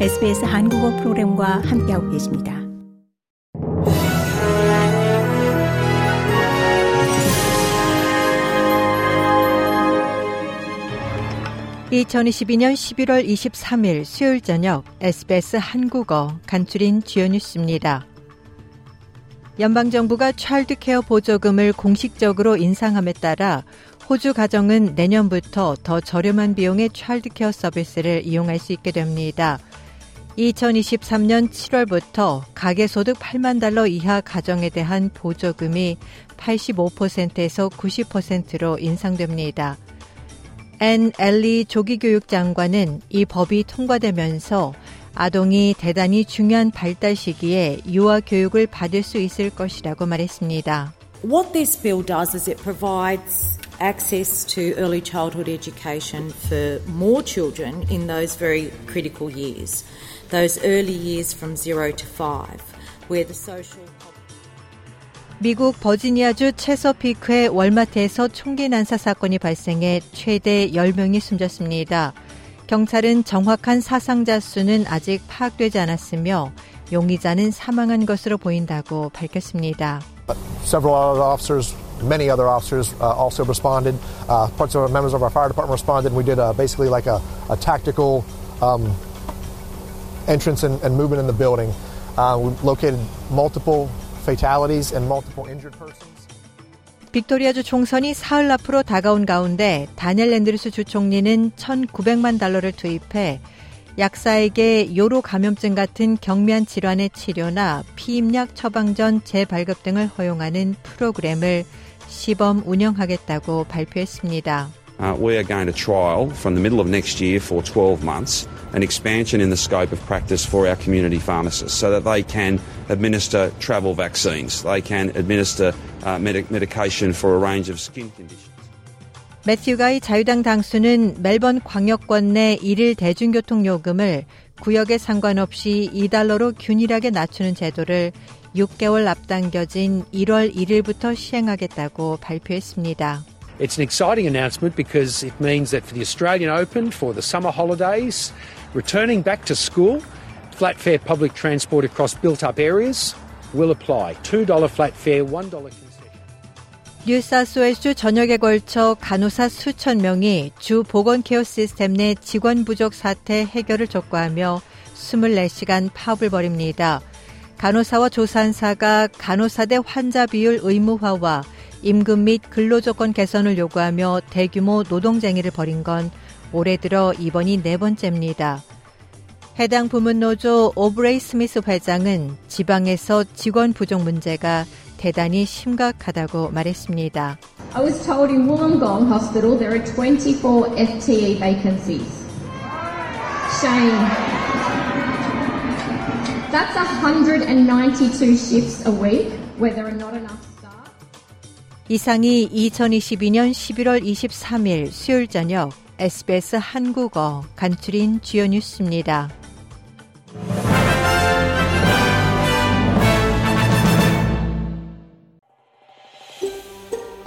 SBS 한국어 프로그램과 함께하고 계십니다. (2022년 11월 23일) 수요일 저녁 SBS 한국어 간추린 주요 뉴스입니다. 연방정부가 차일드 케어 보조금을 공식적으로 인상함에 따라 호주 가정은 내년부터 더 저렴한 비용의 차일드 케어 서비스를 이용할 수 있게 됩니다. 2023년 7월부터 가계소득 8만 달러 이하 가정에 대한 보조금이 85%에서 90%로 인상됩니다. 앤 엘리 조기교육 장관은 이 법이 통과되면서 아동이 대단히 중요한 발달 시기에 유아 교육을 받을 수 있을 것이라고 말했습니다. What this bill does is it provides access to early childhood education for more children in those very critical years, those early years from 0 to 5, where the social 미국 버지니아주 체서피크의 월마트에서 총기 난사 사건이 발생해 최대 10명이 숨졌습니다. 경찰은 정확한 사상자 수는 아직 파악되지 않았으며 용의자는 사망한 것으로 보인다고 밝혔습니다. Several officers, many other officers uh, also responded. Uh, parts of our members of our fire department responded. We did uh, basically like a, a tactical um, entrance and, and, movement in the building. we located multiple fatalities and multiple injured persons. 빅토리아주 총선이 사흘 앞으로 다가온 가운데 다니엘 랜드리스 주 총리는 1,900만 달러를 투입해 약사에게 요로 감염증 같은 경미한 질환의 치료나 피임약 처방 전 재발급 등을 허용하는 프로그램을 시범 운영하겠다고 발표했습니다. Uh, we are going to trial from the middle of next year for 12 months an expansion in the scope of practice for our community pharmacists so that they can administer travel vaccines, they can administer uh, med- medication for a range of skin conditions. 매튜 가이 자유당 당수는 멜번 광역권 내 일일 대중교통 요금을 구역에 상관없이 2달러로 균일하게 낮추는 제도를 6개월 앞당겨진 1월 1일부터 시행하겠다고 발표했습니다. It's an exciting announcement because it means that for the Australian Open, for the summer holidays, returning back to school, flat fare public transport across built up areas will apply. $2 flat fare, $1 concession. 뉴사스웨일주 전역에 걸쳐 간호사 수천 명이 주 보건 케어 시스템 내 직원 부족 사태 해결을 촉구하며 24시간 파업을 벌입니다. 간호사와 조산사가 간호사 대 환자 비율 의무화와 임금 및 근로조건 개선을 요구하며 대규모 노동쟁의를 벌인 건 올해 들어 이번이 네 번째입니다. 해당 부문 노조 오브레이 스미스 회장은 지방에서 직원 부족 문제가 대단히 심각하다고 말했습니다. I was told in Wollongong Hospital there are 24 FTE vacancies. Shame. That's 192 shifts a week where there are not enough 이상이 2022년 11월 23일 수요일 저녁 SBS 한국어 간추린 주요 뉴스입니다.